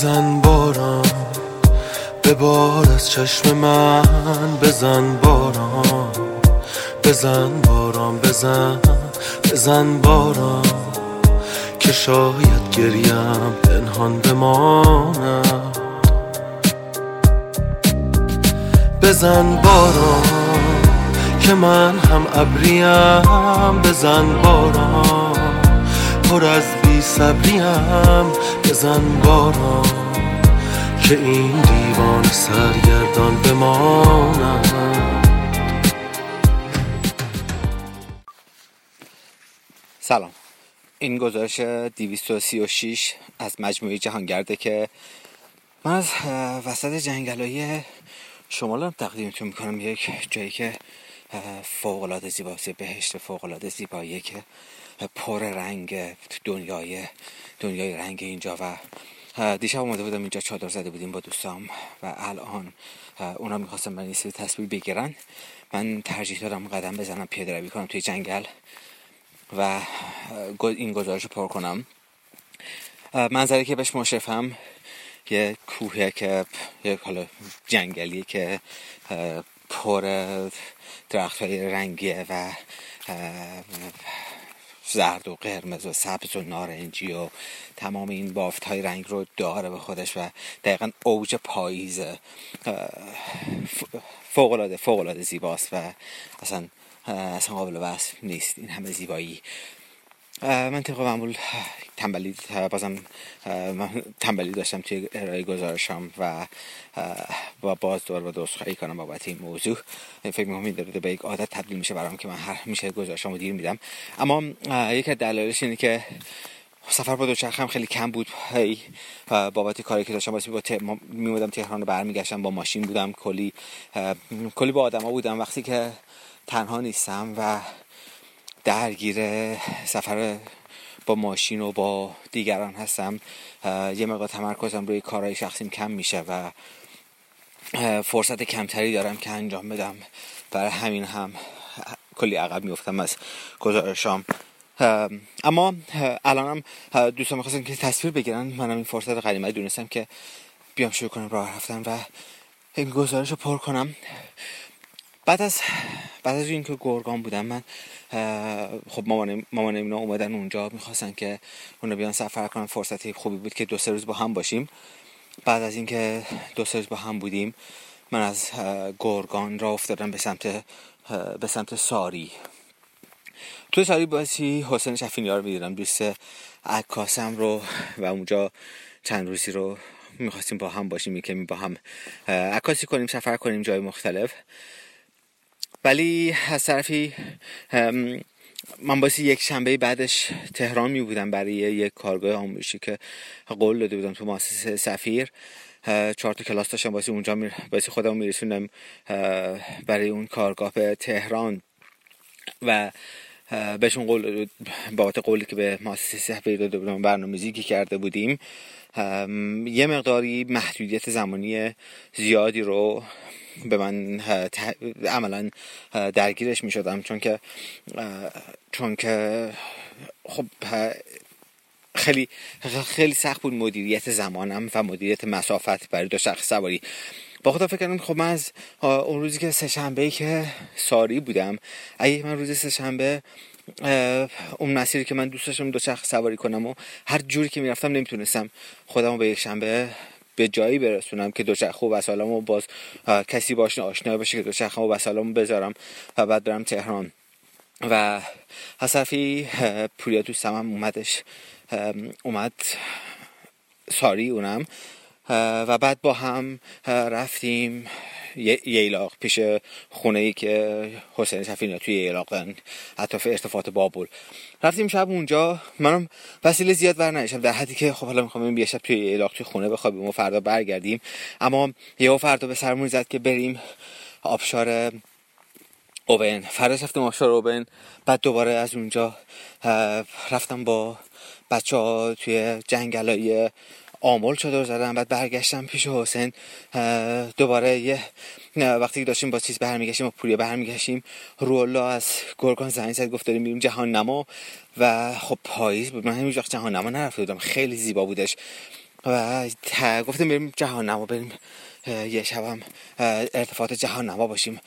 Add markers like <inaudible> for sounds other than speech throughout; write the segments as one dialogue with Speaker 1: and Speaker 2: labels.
Speaker 1: بزن باران به بار از چشم من بزن باران. بزن باران بزن بزن باران که شاید گریم پنهان بمانم. بزن باران که من هم ابریم. بزن باران پر از بی صبریم بزن باران که این دیوان سرگردان بمانم
Speaker 2: سلام. این گزارش 236 از مجموعه جهانگرده که من از وسط جنگلای شمال تقدیمتون می‌کنم. یک جایی که فوق العاده زیباست بهشت فوق العاده زیبایی که پر رنگ دنیای دنیای رنگ اینجا و دیشب اومده بودم اینجا چادر زده بودیم با دوستام و الان اونا می‌خواستم من این تصویر بگیرن. من ترجیح دارم قدم بزنم پیاده روی کنم توی جنگل و این گزارش رو پر کنم. منظری که بهش مشرفم یه کوهه که یه حالا جنگلی که پر درخت های رنگیه و زرد و قرمز و سبز و نارنجی و تمام این بافت های رنگ رو داره به خودش و دقیقا اوج پاییز فوقلاده فوقلاده زیباست و اصلا اصلا قابل وصف نیست. این همه زیبایی من طبق معمول تنبلی بازم تنبلی داشتم توی ارائه گزارشم و با باز دور با دوست خواهی کنم بابت این موضوع. فکر می‌کنم این داره به یک عادت تبدیل میشه برام که من هر میشه گزارشم رو دیر میدم. اما یکی از دلایلش اینه که سفر با دوچرخه هم خیلی کم بود. هی بابت کاری که داشتم واسه با ت... میمودم تهران رو برمیگشتم با ماشین بودم. کلی کلی با آدما بودم. وقتی که تنها نیستم و درگیر سفر با ماشین و با دیگران هستم. یه مقدار تمرکزم روی کارهای شخصیم کم میشه و فرصت کمتری دارم که انجام بدم. برای همین هم کلی عقب میفتم از گزارشام. اما الانم دوستان می‌خواستم که تصویر بگیرن. منم این فرصت قدیمه دونستم که بیام شروع کنم راه رفتن و این گزارش رو پر کنم. بعد از بعد از اینکه گرگان بودم من خب مامان مامان اینا اومدن اونجا می‌خواستن که اونا بیان سفر کنن. فرصتی خوبی بود که دو سه روز با هم باشیم. بعد از اینکه دو سه روز با هم بودیم من از گرگان را افتادم به سمت به سمت ساری. تو ساری باسی حسین شفینی رو می‌دیدم. دوست عکاسم رو و اونجا چند روزی رو می‌خواستیم با هم باشیم که با هم عکاسی کنیم سفر کنیم جای مختلف. ولی از طرفی من باسی یک شنبه بعدش تهران می بودم برای یک کارگاه آموزشی که قول داده بودم تو مؤسسه سفیر. چهار تا کلاس داشتم باسی اونجا می... باسی خودم میرسونم برای اون کارگاه به تهران. و بهشون قول بابت قولی که به مؤسسه سفیر داده بودم برنامه‌ریزی کرده بودیم. یه مقداری محدودیت زمانی زیادی رو به من عملا درگیرش می شدم چون که چون که خب خیلی خیلی سخت بود مدیریت زمانم و مدیریت مسافت برای دو شخص سواری. با خدا فکر کردم خب من از اون روزی که سه که ساری بودم اگه من روز سه شنبه اون مسیری که من دوست داشتم دو شخص سواری کنم و هر جوری که می‌رفتم نمی‌تونستم خودم به یک شنبه به جایی برسونم که دوچرخه و وسالمو باز کسی باش آشنا باشه که دوچرخه و وسالمو بذارم و بعد برم تهران. و حسفی پوریا دوستم هم اومدش اومد ساری اونم. و بعد با هم رفتیم ییلاق پیش خونه ای که حسین سفینی توی ییلاق دارن اطراف ارتفاعات بابل. رفتیم شب اونجا. منم وسیله زیاد بر نشم در حدی که خب حالا می‌خوام یه شب توی ییلاق توی خونه بخوابیم و فردا برگردیم. اما یه فردا به سرمون زد که بریم آبشار اوبن. فردا رفتیم آبشار اوبن. بعد دوباره از اونجا رفتم با بچه ها توی جنگلای آمول چادر زدم بعد برگشتم پیش حسین. دوباره یه وقتی داشتیم با چیز برمیگشتیم با پوریه برمیگشتیم رولا از گرگان زنگ زد گفت داریم میریم جهان نما و خب پاییز من هیچ وقت جهان نما نرفته بودم. خیلی زیبا بودش. و گفتیم بریم جهان نما بریم یه شبم ارتفاعات جهان نما باشیم.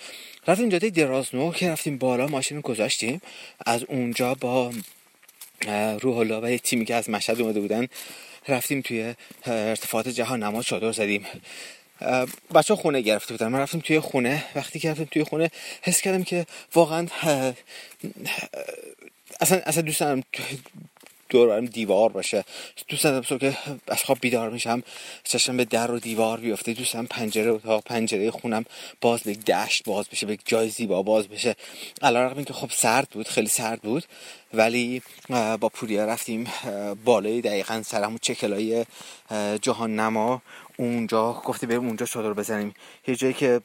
Speaker 2: رفتیم جاده درازنو که رفتیم بالا ماشین گذاشتیم. از اونجا با روح الله و یه تیمی که از مشهد اومده بودن رفتیم توی ارتفاعات جهان نما چادر زدیم. بچه خونه گرفته بودن. من رفتیم توی خونه. وقتی که رفتیم توی خونه حس کردم که واقعا اصلا اصلا دوست دورم دیوار باشه. دوست دارم که از خواب بیدار میشم چشم به در و دیوار بیفته. دوست دارم پنجره اتاق پنجره خونم باز به دشت باز بشه به جای زیبا باز بشه. علیرغم که خب سرد بود خیلی سرد بود ولی با پوریا رفتیم بالای دقیقا سر همون چکلای جهان نما. اونجا گفته بریم اونجا چادر بزنیم. یه جایی که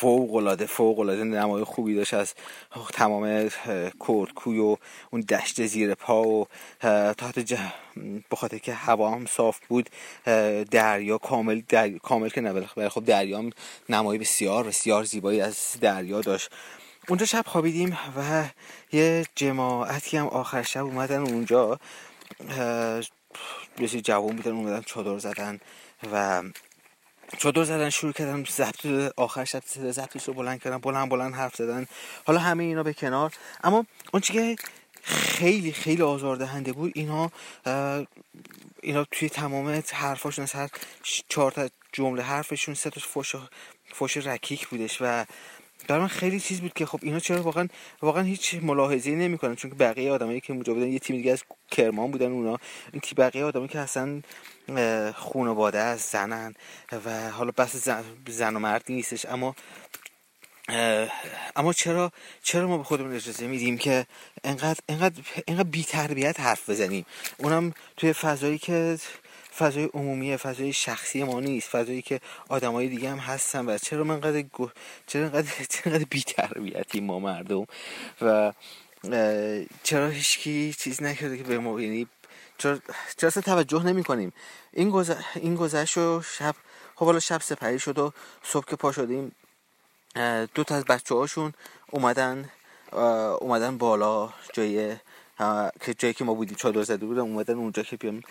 Speaker 2: فوق العاده فوق العاده نمای خوبی داشت از تمام کورد کوی و اون دشت زیر پا و تحت جه... بخاطر که هوا هم صاف بود دریا کامل کامل که نه خب دریا هم نمای بسیار بسیار زیبایی از دریا داشت. اونجا شب خوابیدیم و یه جماعتی هم آخر شب اومدن اونجا یه جوان بودن اومدن چادر زدن و چادر زدن شروع کردن ضبط آخر شب رو بلند کردن بلند بلند حرف زدن. حالا همه اینا به کنار. اما اون که خیلی خیلی آزاردهنده بود اینا اینا توی تمام حرفاشون از هر چهار تا جمله حرفشون سه تا فوش فوش رکیک بودش و برای من خیلی چیز بود که خب اینا چرا واقعا واقعا هیچ ملاحظه‌ای نمی‌کنن. چون که بقیه آدمایی که اونجا بودن یه تیم دیگه از کرمان بودن اونا. این تی بقیه آدمایی که اصلا خانواده از زنن و حالا بس زن, زن و مرد نیستش. اما اما چرا چرا ما به خودمون اجازه میدیم که انقدر انقدر انقدر بی تربیت حرف بزنیم؟ اونم توی فضایی که فضای عمومی فضای شخصی ما نیست. فضایی که آدمای دیگه هم هستن و چرا من انقدر چرا انقدر <laughs> چرا بی تربیتی ما مردم؟ و چرا هیچکی چیز نکرده که به ما یعنی چرا چرا توجه نمی کنیم این گذ... این گذشت و شب خب حالا شب سپری شد و صبح که پا شدیم دو تا از بچه هاشون اومدن اومدن بالا جای که جایی که ما بودیم چادر زده بودم اومدن اونجا که بیام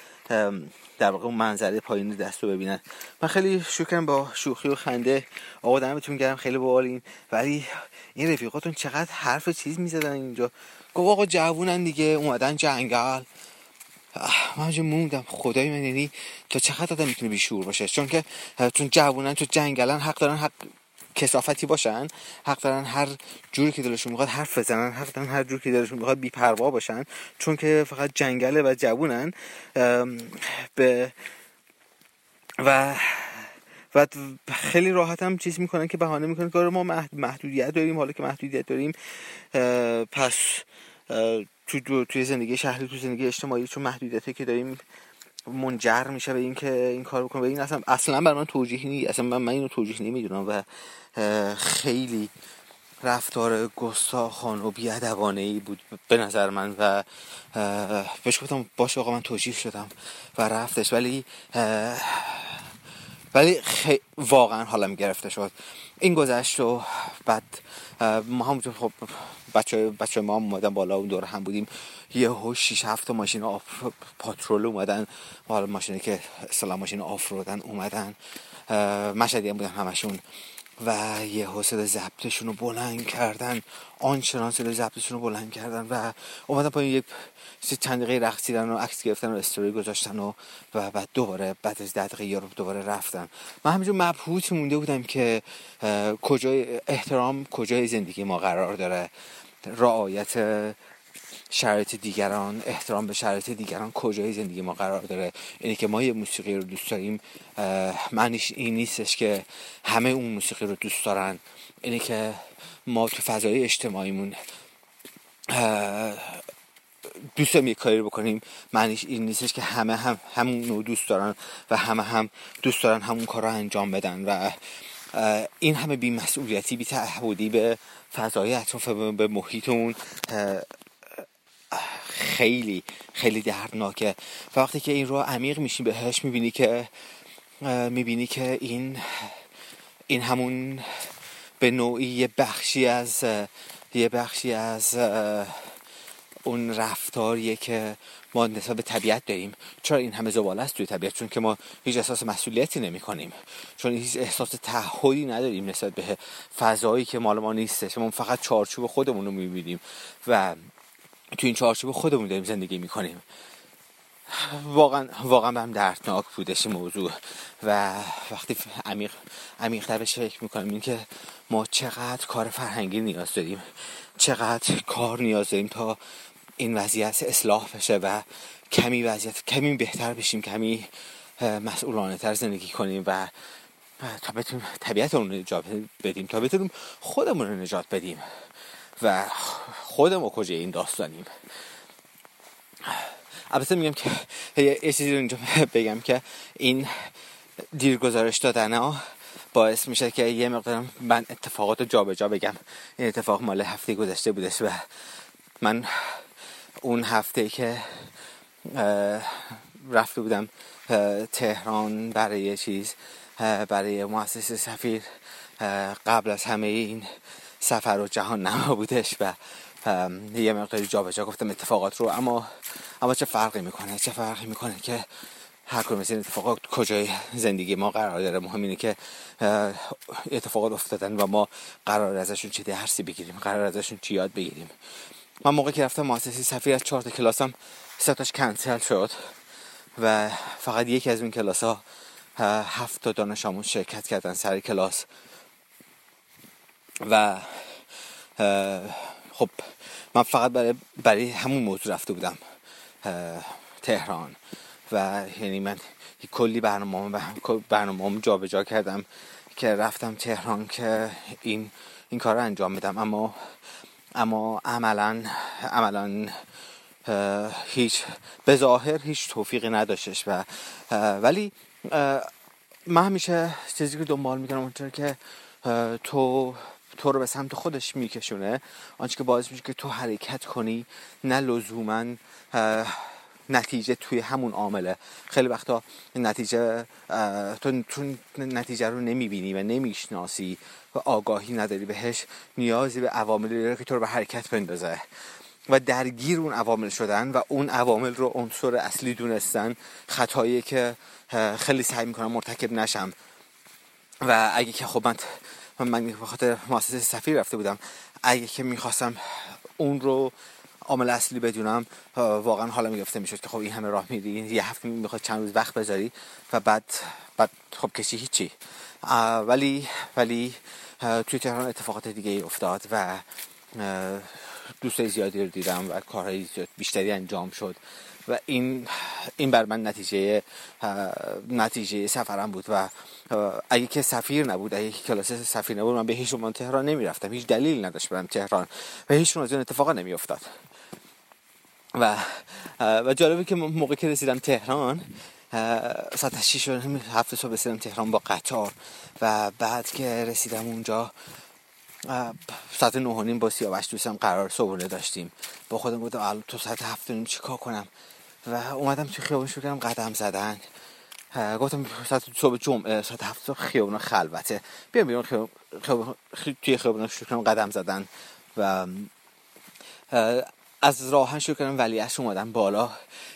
Speaker 2: در واقع اون منظره پایین دست رو ببینن. من خیلی شکرم با شوخی و خنده. آقا دمتون گرم خیلی باحالین. ولی این رفیقاتون چقدر حرف چیز می‌زدن اینجا. گفت آقا جوونن دیگه اومدن جنگل. من موندم. خدای من یعنی تا چقدر آدم می‌تونه بیشور باشه؟ چون که چون جوونن تو جنگلن حق دارن حق کسافتی باشن حق دارن هر جوری که دلشون می‌خواد حرف بزنن حق دارن هر جوری که دلشون می‌خواد بیپروا باشن چون که فقط جنگله و جوونن به و و خیلی راحت هم چیز می‌کنن که بهانه می‌کنن که آره ما محدودیت داریم حالا که محدودیت داریم پس تو توی زندگی شهری تو زندگی اجتماعی چون محدودیتی که داریم منجر میشه به اینکه این کار بکنه. به این اصلا اصلا برای من توجیهی نیست. اصلا من, من اینو توجیه نمی‌دونم و خیلی رفتار گستاخانه و بی‌ادبانه‌ای بود به نظر من و بهش گفتم باشه آقا من توجیه شدم و رفتش. ولی ولی واقعا حالم گرفته شد. این گذشت و بعد ما همونطور خب بچه, بچه ما هم اومدن بالا اون دور هم بودیم. یهو 6 7 ماشین off پاترول اومدن. حالا ماشینی که اصلا ماشین off-road ان اومدن. مشهدی هم بودن همشون. و یه حوصله ضبطشون رو بلند کردن. آنچنان صدای ضبطشون رو بلند کردن و اومدن پایین یک چند دقیقه رقصیدن و عکس گرفتن و استوری گذاشتن و و بعد دوباره بعد از ده دقیقه رو دوباره رفتن. من همینجور مبهوت مونده بودم که کجای احترام کجای زندگی ما قرار داره. رعایت شرایط دیگران احترام به شرایط دیگران کجای زندگی ما قرار داره؟ اینه که ما یه موسیقی رو دوست داریم معنیش این نیستش که همه اون موسیقی رو دوست دارن. اینه که ما تو فضای اجتماعیمون دوست داریم یه کاری بکنیم. معنیش این نیستش که همه هم همون رو دوست دارن و همه هم دوست دارن همون کار رو انجام بدن و این همه بی مسئولیتی بی تعهدی به فضای اطراف به محیط خیلی خیلی دردناکه. و وقتی که این رو عمیق میشی بهش می‌بینی که می‌بینی که این این همون به نوعی یه بخشی از یه بخشی از اون رفتاریه که ما نسبت به طبیعت داریم. چرا این همه زباله است توی طبیعت؟ چون که ما هیچ احساس مسئولیتی نمی کنیم چون هیچ احساس تعهدی نداریم نسبت به فضایی که مال ما نیستش. ما فقط چارچوب خودمون رو می‌بینیم. و تو این چارچوب خودمون داریم زندگی می‌کنیم. واقعا واقعا به هم دردناک بودش موضوع. و وقتی عمیق عمیق بهش فکر می‌کنیم این که ما چقدر کار فرهنگی نیاز داریم. چقدر کار نیاز داریم تا این وضعیت اصلاح بشه و کمی وضعیت کمی بهتر بشیم کمی مسئولانه تر زندگی کنیم و تا بتونیم طبیعت رو نجات بدیم تا بتونیم خودمون رو نجات بدیم. و خودمون کجا این داستانیم؟ البته میگم که یه چیزی اینجا بگم که این دیر گزارش دادن ها باعث میشه که یه مقدارم من اتفاقات رو جابجا بگم. این اتفاق مال هفته گذشته بودش و من اون هفته که رفته بودم تهران برای چیز برای مؤسسه سفیر قبل از همه این سفر و جهان نما بودش و یه مقداری جابجا گفتم اتفاقات رو اما اما چه فرقی می‌کنه؟ چه فرقی می‌کنه که هر کدوم از این اتفاقات کجای زندگی ما قرار داره؟ مهم اینه که اتفاقات افتادن و ما قرار ازشون چه درسی بگیریم قرار ازشون چی یاد بگیریم. من موقع که رفتم مؤسسه سفیر از چهار کلاسم سه تاش کنسل شد و فقط یکی از اون کلاس ها هفت تا دانش آموز شرکت کردن سر کلاس. و خب من فقط برای, برای همون موضوع رفته بودم تهران. و یعنی من کلی برنامه برنامه جابجا کردم که رفتم تهران که این این کار رو انجام بدم. اما اما عملا عملا هیچ به ظاهر هیچ توفیقی نداشتش و ولی من همیشه چیزی که دنبال می‌کنم اونطور که تو تو رو به سمت خودش میکشونه. آنچه که باعث میشه که تو حرکت کنی نه لزوما نتیجه توی همون عامله. خیلی وقتا نتیجه تو, تو نتیجه رو نمی‌بینی و نمی‌شناسی و آگاهی نداری بهش نیازی به عواملی داره که تو رو به حرکت بندازه. و درگیر اون عوامل شدن و اون عوامل رو عنصر اصلی دونستن خطایی که خیلی سعی می‌کنم مرتکب نشم. و اگه که خب من من به خاطر مؤسسه سفیر رفته بودم. اگه که می‌خواستم اون رو عامل اصلی بدونم واقعا حالا می‌گفته می‌شد که خب این همه راه میری یه هفته می‌خواد چند روز وقت بذاری و بعد بعد خب کشی هیچی. ولی ولی توی تهران اتفاقات دیگه افتاد و دوستای زیادی رو دیدم و کارهای بیشتری انجام شد. و این این بر من نتیجه نتیجه سفرم بود و اگه که سفیر نبود اگه که کلاس سفیر نبود من به هیچ عنوان تهران نمی‌رفتم. هیچ دلیل نداشت برم تهران و هیچ از این اتفاقا نمیافتاد. و و جالبه که موقع که رسیدم تهران ساعت 6 هفته صبح رسیدم تهران با قطار و بعد که رسیدم اونجا ساعت نه نیم با سیاوش دوستم قرار صبحونه داشتیم. با خودم الان تو ساعت هفت نیم چیکار کنم؟ و اومدم توی خیابون شروع کردم قدم زدن. گفتم ساعت صبح جمعه ساعت هفت خیابون خلوته. بیام بیرون خیابون توی خیابون شروع کردم قدم زدن و از راهن شروع کردم ولی از اومدم بالا.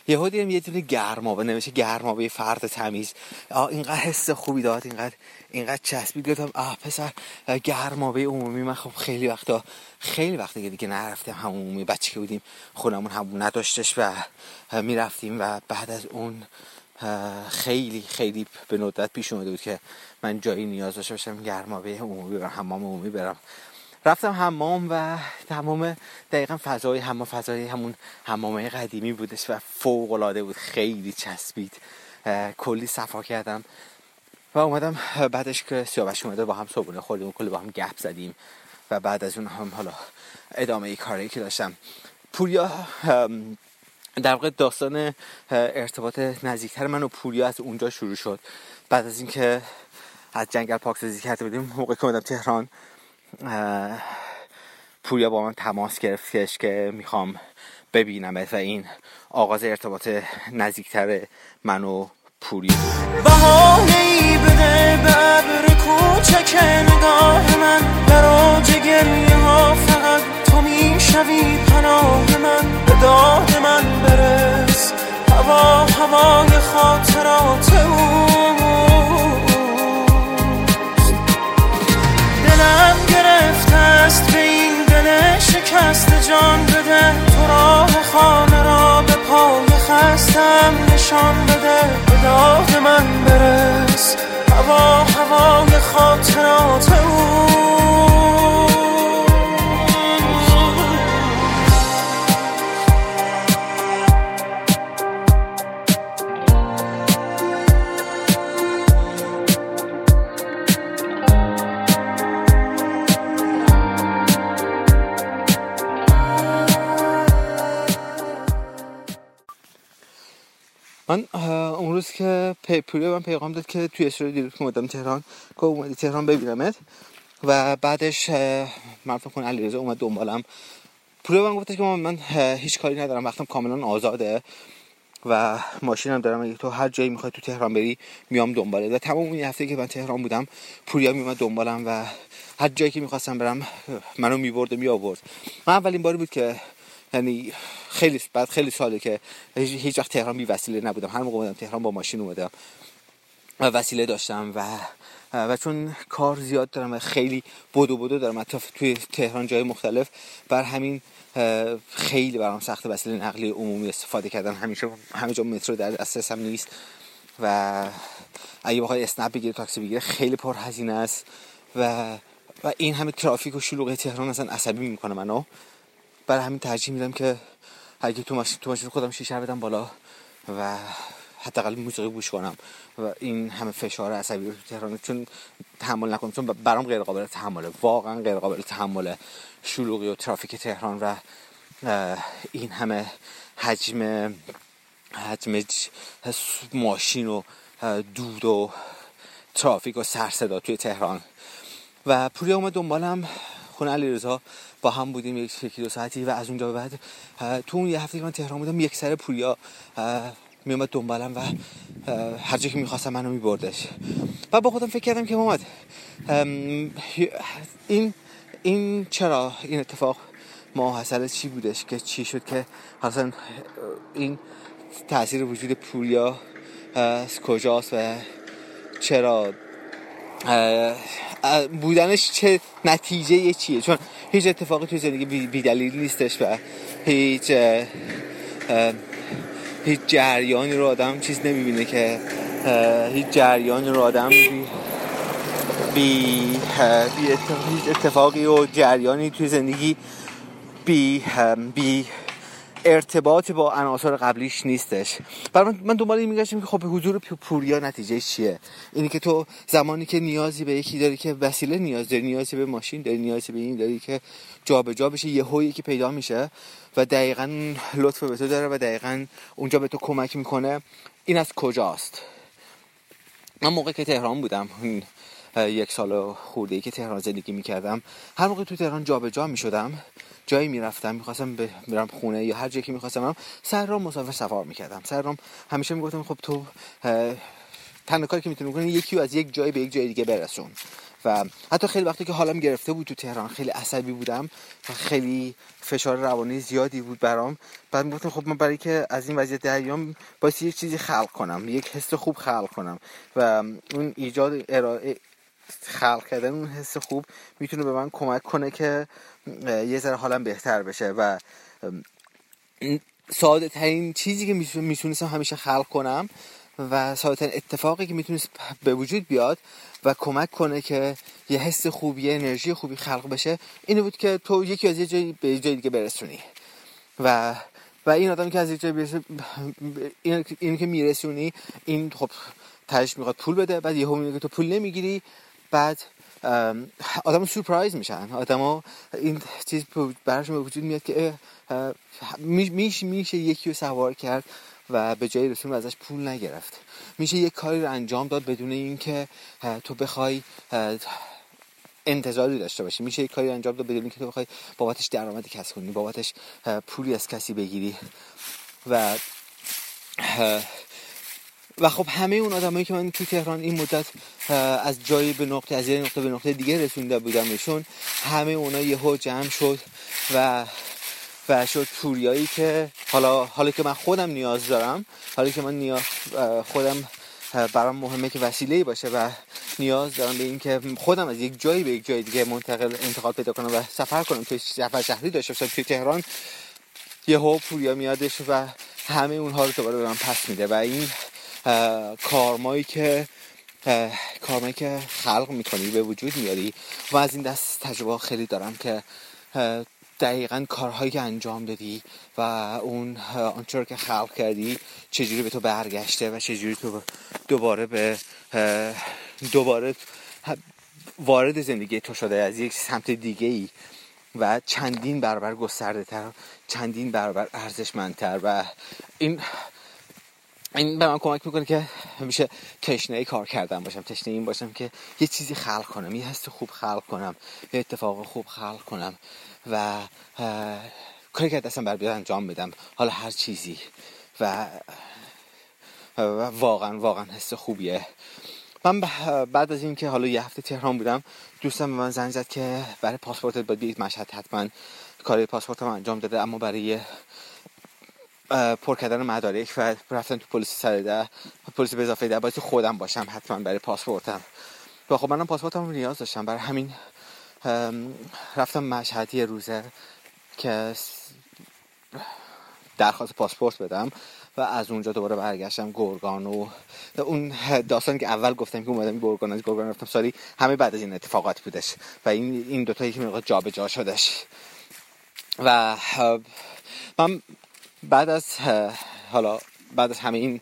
Speaker 2: یهو دیدم یه دونه گرمابه نمیشه گرمابه فرد تمیز. آه اینقدر حس خوبی داد اینقدر اینقدر چسبید. گفتم آه پسر گرمابه عمومی. من خب خیلی وقتا خیلی وقتا که دیگه نرفتم همون عمومی بچه که بودیم. خونمون همون نداشتش و می‌رفتیم و بعد از اون خیلی خیلی به ندرت پیش اومده بود که من جایی نیاز داشته باشم گرمابه عمومی برم حمام عمومی برم. رفتم حمام و تمام دقیقا فضای حمام فضای همون حمامه قدیمی بودش و فوق العاده بود خیلی چسبید. کلی صفا کردم و اومدم بعدش که سیاوش اومده با هم صبحونه خوردیم کلی با هم گپ زدیم و بعد از اون هم حالا ادامه ای کاری که داشتم. پوریا در واقع داستان ارتباط نزدیکتر من و پوریا از اونجا شروع شد. بعد از اینکه از جنگل پاکسازی کرده بودیم موقع که اومدم تهران پوریا با من تماس گرفتش که می‌خوام ببینم و این آغاز ارتباط نزدیکتر من و پوری بهانه ای بده ببر کوچک نگاه من. براج گریه ها فقط تو می‌شوی پناه من.
Speaker 1: به داد من برس هوا هوای خاطرات او. دلم دل شکست جان بده تو راه خانه را به پای خستم نشان بده به داغ من برس. هوا هوای خاطرات او.
Speaker 2: پی من پیغام داد که توی استوری دیروز که اومدم تهران که اومدی تهران ببینمت. و بعدش من فکر کنم علیرضا اومد دنبالم. پوریو من گفت که من هیچ کاری ندارم وقتم کاملا آزاده و ماشینم دارم. اگه تو هر جایی می‌خوای تو تهران بری میام دنباله. و تمام این هفته که من تهران بودم پوریا میومد دنبالم و هر جایی که می‌خواستم برم منو می‌برد و میآورد. من اولین باری بود که یعنی خیلی بعد خیلی ساله که هیچ وقت تهران بی وسیله نبودم. هر موقع بودم تهران با ماشین اومدم و وسیله داشتم و و چون کار زیاد دارم و خیلی بدو بدو دارم توی تهران جای مختلف بر همین خیلی برام سخت وسیله نقلی عمومی استفاده کردن. همیشه همه جا مترو در هم نیست و اگه بخوای اسنپ بگیره تاکسی بگیره خیلی پر هزینه است و و این همه ترافیک و شلوغ تهران اصلا عصبی می‌کنه منو. برای همین ترجیح میدم که اگه تو ماشین تو ماشین خودم شیشه بدم بالا و حداقل موسیقی گوش کنم و این همه فشار عصبی رو تو تهران چون تحمل نکنم چون برام غیر قابل تحمله واقعا غیر قابل تحمله شلوغی و ترافیک تهران و این همه حجم حجم ماشین و دود و ترافیک و سرصدا توی تهران. و پوریا اومد دنبالم. خونه علیرضا با هم بودیم یک یکی دو ساعتی و از اونجا به بعد تو اون یه هفته که من تهران بودم یک سر پوریا میومد دنبالم و هر جا که می‌خواستم منو میبردش. و با خودم فکر کردم که محمد این این چرا این اتفاق ما حاصل چی بودش؟ که چی شد که اصلا این تاثیر وجود پوریا از کجاست و چرا بودنش چه نتیجه چیه؟ چون هیچ اتفاقی توی زندگی بی دلیل نیستش و هیچ هیچ جریانی رو آدم چیز نمی‌بینه که هیچ جریانی رو آدم بی, بی, بی اتفاقی و جریانی توی زندگی بی, بی ارتباط با عناصر قبلیش نیستش. برای من دنبال این میگشتم که خب حضور پوریا نتیجه چیه؟ اینی که تو زمانی که نیازی به یکی داری که وسیله نیاز داری نیازی به ماشین داری نیازی به این داری که جابجا جا بشه یه که پیدا میشه و دقیقا لطف به تو داره و دقیقا اونجا به تو کمک می‌کنه. این از کجاست؟ من موقع که تهران بودم یک سال خورده ای که تهران زندگی می‌کردم. هر موقع تو تهران جابجا جا می‌شدم جایی می‌رفتم می‌خواستم برم خونه یا هر جایی که می‌خواستم سر رام مسافر سوار می‌کردم. سر رام همیشه می‌گفتم خب تو تنها کاری که می‌تونی بکنی یکی از یک جایی به یک جای دیگه برسون. و حتی خیلی وقتی که حالم گرفته بود تو تهران خیلی عصبی بودم و خیلی فشار روانی زیادی بود برام. بعد می‌گفتم خب من برای که از این وضعیت دریام باید یک چیزی خلق کنم یک حس خوب خلق کنم. و اون ایجاد ارائه خلق کردن اون حس خوب می‌تونه به من کمک کنه که یه ذره حالم بهتر بشه و ساده ترین چیزی که می‌تونستم همیشه خلق کنم و ساده ترین اتفاقی که می‌تونست به وجود بیاد و کمک کنه که یه حس خوبی یه انرژی خوبی خلق بشه اینه بود که تو یکی از یه جایی به جای دیگه برسونی. و و این آدمی که از یه جایی برسه این که میرسونی این خب تاش می‌خواد پول بده بعد یهو میگه تو پول نمی‌گیری بعد آدم سورپرایز میشن. آدم این چیز براشون به وجود میاد که میشه میشه یکی رو سوار کرد و به جای رسون ازش پول نگرفت. میشه یک کاری رو انجام داد بدون اینکه تو بخوای انتظاری داشته باشی. میشه یک کاری انجام داد بدون اینکه تو بخوای بابتش درآمدی کسب کنی بابتش پولی از کسی بگیری. و و خب همه اون آدمایی که من تو تهران این مدت از جایی به نقطه از یه نقطه به نقطه دیگه رسونده بودمشون همه اونا یهو جمع شد و و شد پوریایی که حالا حالا که من خودم نیاز دارم حالا که من نیاز خودم برام مهمه که وسیله باشه و نیاز دارم به اینکه خودم از یک جایی به یک جای دیگه منتقل انتقال پیدا کنم و سفر کنم. توی سفر شهری داشته باشم توی تهران یه ها پوریا میادش و همه اونها رو دوباره به من پس میده و این کارمایی که کارمایی که خلق می‌کنی به وجود میاری و از این دست تجربه خیلی دارم که دقیقا کارهایی که انجام دادی و اون آنچه که خلق کردی چجوری به تو برگشته و چجوری تو دوباره به دوباره وارد زندگی تو شده از یک سمت دیگه ای و چندین برابر گسترده تر چندین برابر ارزشمندتر و این این به من کمک می‌کنه که همیشه تشنه کار کردن باشم تشنه این باشم که یه چیزی خلق کنم یه حس خوب خلق کنم یه اتفاق خوب خلق کنم و کاری که دستم بر بیاد انجام بدم. حالا هر چیزی و واقعا واقعا حس خوبیه. من بعد از اینکه حالا یه هفته تهران بودم دوستم به من زنگ زد که برای پاسپورت باید بیاید مشهد حتما کاری پاسپورتم انجام داده اما برای پر کردن مدارک و رفتن تو پلیس سرده پلیس به اضافه ده. باید خودم باشم حتما برای پاسپورتم. و خب منم پاسپورتم نیاز داشتم. برای همین رفتم مشهد یه روزه که درخواست پاسپورت بدم و از اونجا دوباره برگشتم گرگان و اون داستان که اول گفتم که اومدم گرگان از گرگان رفتم. سالی همه بعد از این اتفاقات بودش و این این دو تا یکی جا جابجا شدش. و من بعد از حالا بعد از همه این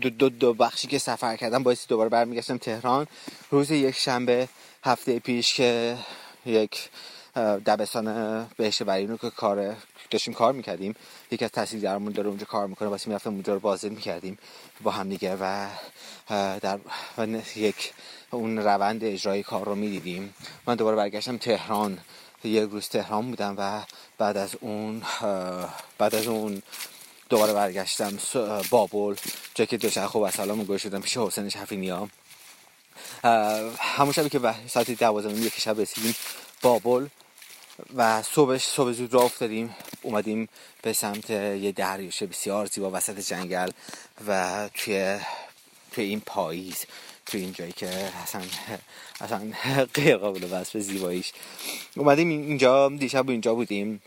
Speaker 2: دو, دو, دو بخشی که سفر کردم باعث دوباره برمیگشتم تهران. روز یک شنبه هفته پیش که یک دبستان بهش برینو که کار داشتیم کار می‌کردیم. یکی از تحصیلگرامون داره اونجا کار می‌کنه واسه می‌رفتم اونجا رو بازدید می‌کردیم با هم دیگه و در و یک اون روند اجرای کار رو می‌دیدیم. من دوباره برگشتم تهران. یک روز تهران بودم و بعد از اون بعد از اون دوباره برگشتم بابل جایی که دوچرخه و سلام گوش شدم پیش حسین شفینی ها همون شبی که ساعت دوازده یک شب رسیدیم بابل و صبحش صبح زود را افتادیم. اومدیم به سمت یه دریاچه بسیار زیبا وسط جنگل و توی توی این پاییز توی این جایی که اصلا اصلا غیر قابل وصف زیباییش. اومدیم اینجا دیشب اینجا بودیم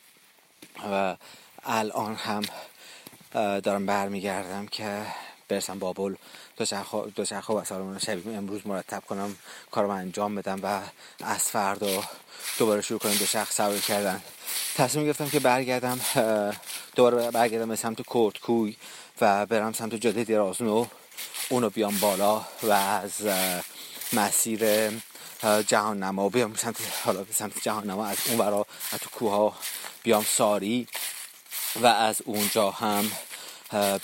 Speaker 2: و الان هم دارم برمیگردم که برسم بابل. دو شخ و سالمون شبیه امروز مرتب کنم کارم انجام بدم و از فردا دوباره شروع کنم دو شخص سواری کردن. تصمیم گرفتم که برگردم دوباره برگردم به سمت کوی و برم سمت جاده درازنو اونو بیام بالا و از مسیر جهان نما بیام سمت حالا به سمت جهان نما از اون برا از تو کوه بیام ساری و از اونجا هم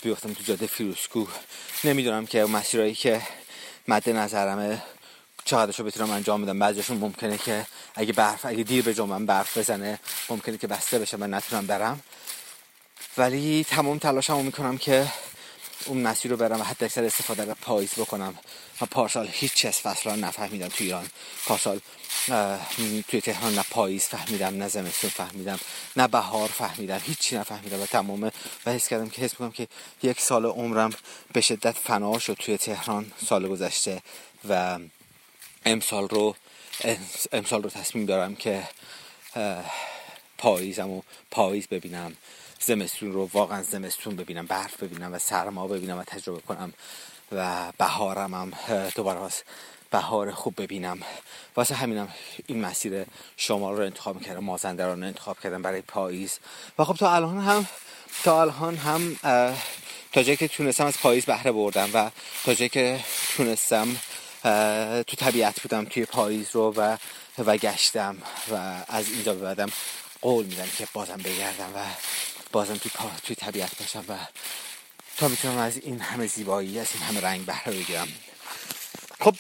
Speaker 2: بیفتم تو جاده فیروسکو نمی‌دونم که مسیرهایی که مد نظرمه چقدرشو بتونم انجام بدم. بعضیشون ممکنه که اگه برف اگه دیر به جمعه برف بزنه ممکنه که بسته بشه و نتونم برم. ولی تمام تلاشمو می‌کنم که اون مسیر رو برم و حتی اکثر استفاده رو پاییز بکنم. و پارسال هیچ از فصل نفهمیدم تو ایران. پارسال توی تهران نه پاییز فهمیدم نه زمستون فهمیدم نه بهار فهمیدم. هیچی نفهمیدم و تمام. و حس کردم که حس می‌کنم که یک سال عمرم به شدت فنا شد توی تهران سال گذشته و امسال رو امسال رو تصمیم دارم که پاییزم و پاییز ببینم. زمستون رو واقعا زمستون ببینم برف ببینم و سرما ببینم و تجربه کنم و بهارم هم دوباره بهار خوب ببینم. واسه همینم این مسیر شما رو انتخاب کردم مازنده رو انتخاب کردم برای پاییز. و خب تا الان هم تا الان هم تا جایی که تونستم از پاییز بهره بردم و تا جایی که تونستم تو طبیعت بودم توی پاییز رو و و گشتم و از اینجا به بعدم قول میدم که بازم بگردم و بازم توی, توی طبیعت باشم و تا می‌تونم از این همه زیبایی از این همه رنگ بهره بگیرم. خب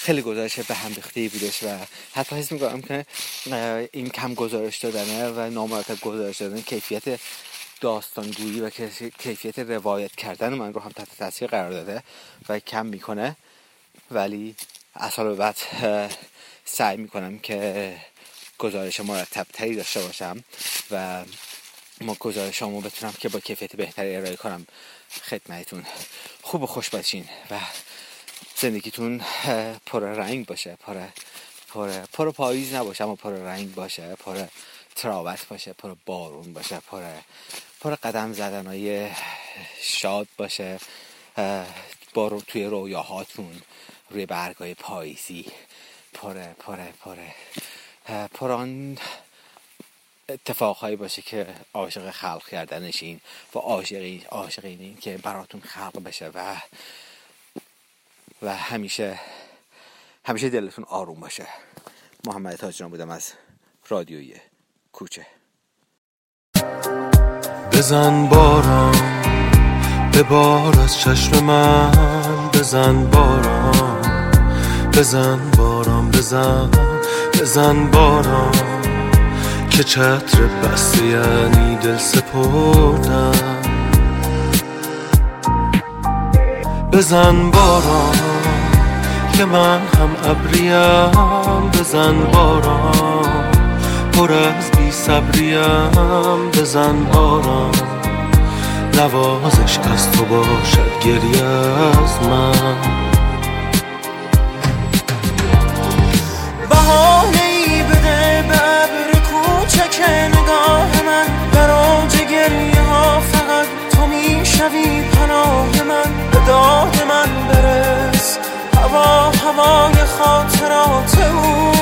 Speaker 2: خیلی گزارش به هم ریخته بودش و حتی حس می‌کنم که این کم گزارش دادنه و نامرتب گزارش دادن کیفیت داستانگویی و کیفیت روایت کردن من رو هم تحت تاثیر قرار داده و کم می‌کنه. ولی از حال بعد سعی می‌کنم که گزارش مرتب تری داشته باشم و ما گزارشامو بتونم که با کیفیت بهتری ارائه کنم. خدمتتون خوب و خوش باشین و زندگیتون پر رنگ باشه پر پر پر پاییز نباشه اما پر رنگ باشه پر تراوت باشه پر بارون باشه پر پر قدم زدن های شاد باشه بارو توی رویاهاتون روی برگای پاییزی پره پره پره پران اتفاقهایی باشه که عاشق خلق کردنشین و عاشقین عاشقین که براتون خلق بشه و و همیشه همیشه دلتون آروم باشه. محمد تاجران بودم از رادیوی کوچه.
Speaker 1: بزن باران به بار از چشم من. بزن باران بزن باران بزن بزن باران. که چتر بسته یعنی دل سپردن بزن باران که من هم ابریم. بزن باران پر از بی صبریم. بزن باران نوازش از تو باشد گریه از من. می‌شوی پناه من به داد من برس. هوا هوای خاطرات او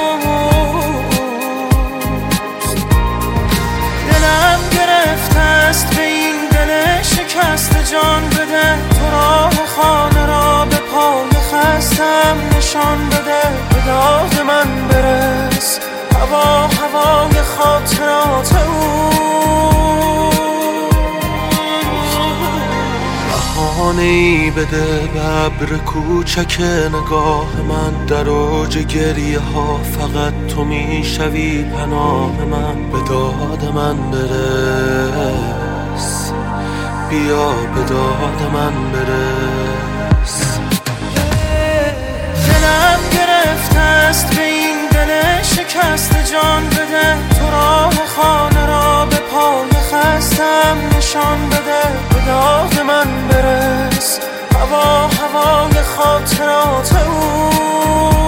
Speaker 1: دلم گرفته است به این دل شکست جان بده. تو راه خانه را به پای خستم نشان بده. به داد من برس. هوا هوای خاطرات او بهانه ای بده به کوچک نگاه من. در اوج گریه ها فقط تو می‌شوی پناه من. به داد من برس. بیا به داد من برس. دلم گرفته است به این دل شکست. جان بده تو راه خانه را. به پای خستم نشان بده. یاد من برس. هوا هوای خاطرات اون